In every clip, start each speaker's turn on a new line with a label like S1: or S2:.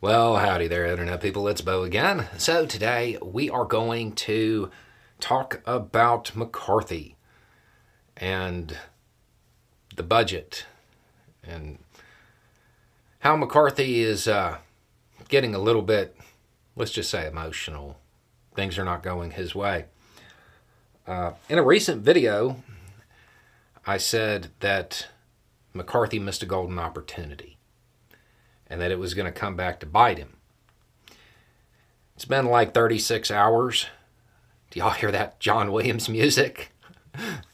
S1: Well, howdy there, Internet people. It's Beau again. So, today we are going to talk about McCarthy and the budget and how McCarthy is uh, getting a little bit, let's just say, emotional. Things are not going his way. Uh, in a recent video, I said that McCarthy missed a golden opportunity and that it was going to come back to bite him. It's been like 36 hours. Do y'all hear that John Williams music?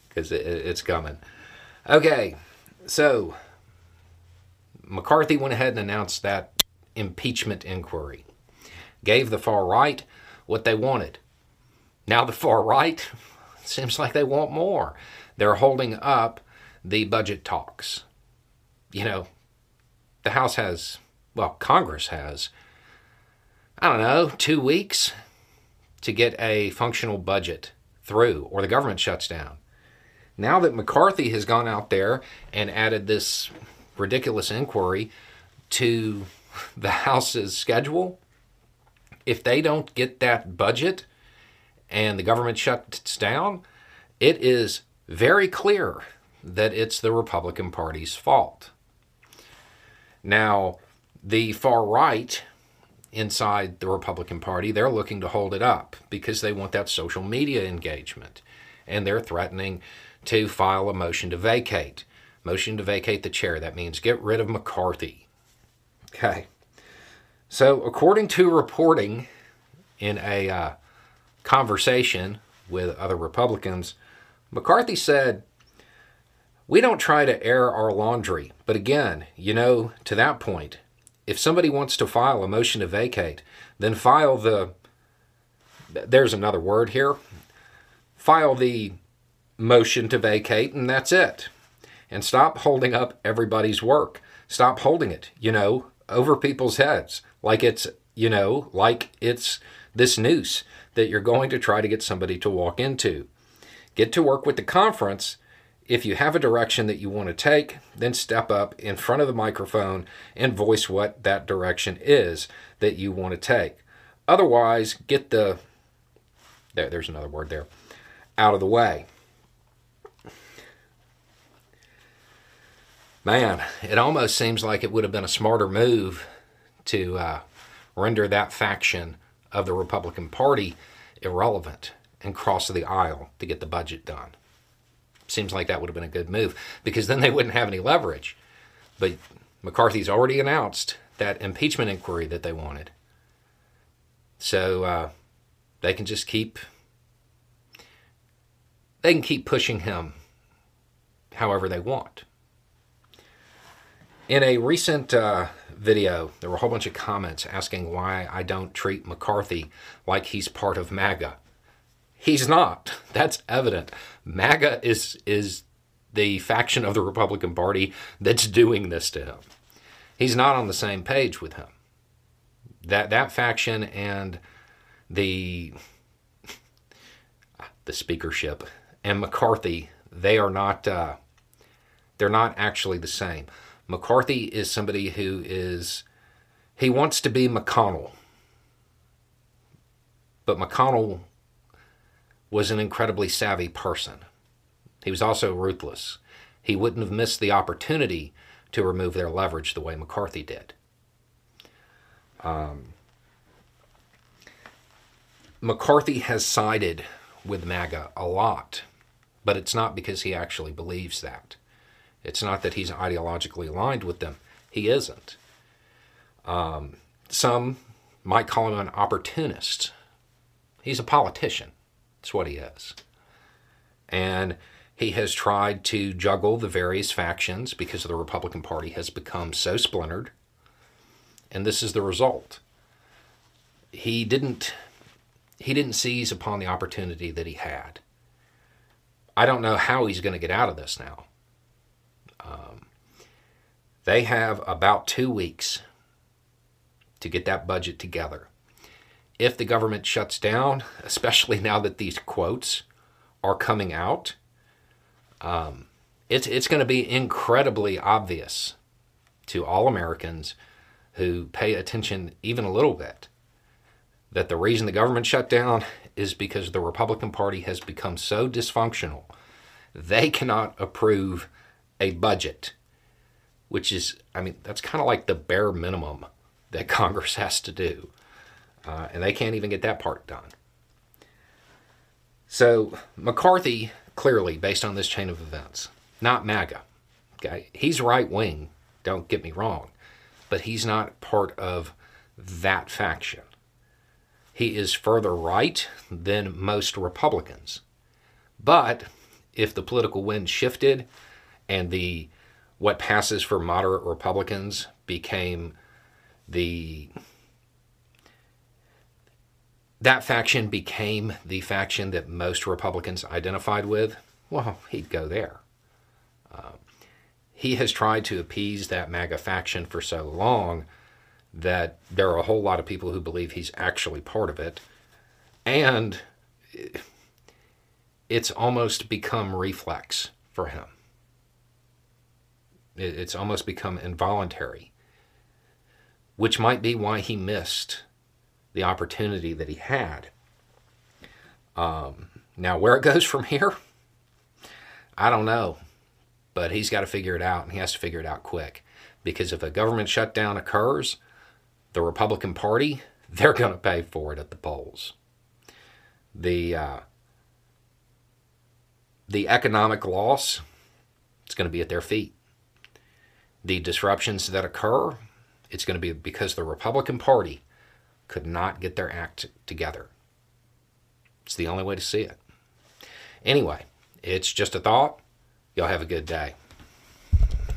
S1: Because it, it's coming. Okay, so McCarthy went ahead and announced that impeachment inquiry, gave the far right what they wanted. Now the far right seems like they want more. They're holding up the budget talks. You know, the House has well, Congress has, I don't know, two weeks to get a functional budget through, or the government shuts down. Now that McCarthy has gone out there and added this ridiculous inquiry to the House's schedule, if they don't get that budget and the government shuts down, it is very clear that it's the Republican Party's fault. Now, the far right inside the Republican Party, they're looking to hold it up because they want that social media engagement. And they're threatening to file a motion to vacate. Motion to vacate the chair. That means get rid of McCarthy. Okay. So, according to reporting in a uh, conversation with other Republicans, McCarthy said, We don't try to air our laundry. But again, you know, to that point, if somebody wants to file a motion to vacate, then file the there's another word here. File the motion to vacate and that's it. And stop holding up everybody's work. Stop holding it, you know, over people's heads like it's, you know, like it's this noose that you're going to try to get somebody to walk into. Get to work with the conference if you have a direction that you want to take, then step up in front of the microphone and voice what that direction is that you want to take. Otherwise, get the there, there's another word there out of the way. Man, it almost seems like it would have been a smarter move to uh, render that faction of the Republican Party irrelevant and cross the aisle to get the budget done. Seems like that would have been a good move because then they wouldn't have any leverage. But McCarthy's already announced that impeachment inquiry that they wanted. So uh, they can just keep they can keep pushing him however they want. In a recent uh, video, there were a whole bunch of comments asking why I don't treat McCarthy like he's part of MAGA. He's not. That's evident. MAGA is is the faction of the Republican Party that's doing this to him. He's not on the same page with him. That that faction and the the speakership and McCarthy, they are not uh, they're not actually the same. McCarthy is somebody who is he wants to be McConnell. But McConnell was an incredibly savvy person. He was also ruthless. He wouldn't have missed the opportunity to remove their leverage the way McCarthy did. Um, McCarthy has sided with MAGA a lot, but it's not because he actually believes that. It's not that he's ideologically aligned with them. He isn't. Um, some might call him an opportunist. He's a politician. That's what he is. And he has tried to juggle the various factions because the Republican Party has become so splintered. And this is the result. He didn't he didn't seize upon the opportunity that he had. I don't know how he's going to get out of this now. Um, they have about two weeks to get that budget together if the government shuts down, especially now that these quotes are coming out, um, it's it's going to be incredibly obvious to all Americans who pay attention even a little bit that the reason the government shut down is because the Republican Party has become so dysfunctional, they cannot approve a budget, which is, I mean, that's kind of like the bare minimum that Congress has to do. Uh, and they can't even get that part done. So, McCarthy, clearly, based on this chain of events, not MAGA. Okay? He's right wing, don't get me wrong, but he's not part of that faction. He is further right than most Republicans. But if the political wind shifted and the what passes for moderate Republicans became the that faction became the faction that most Republicans identified with, well, he'd go there. Uh, he has tried to appease that MAGA faction for so long that there are a whole lot of people who believe he's actually part of it. And it's almost become reflex for him. It's almost become involuntary, which might be why he missed the opportunity that he had. Um, now, where it goes from here, I don't know, but he's got to figure it out, and he has to figure it out quick. Because if a government shutdown occurs, the Republican Party, they're going to pay for it at the polls. The uh, the economic loss, it's going to be at their feet. The disruptions that occur, it's going to be because the Republican Party could not get their act together. It's the only way to see it. Anyway, it's just a thought. Y'all have a good day.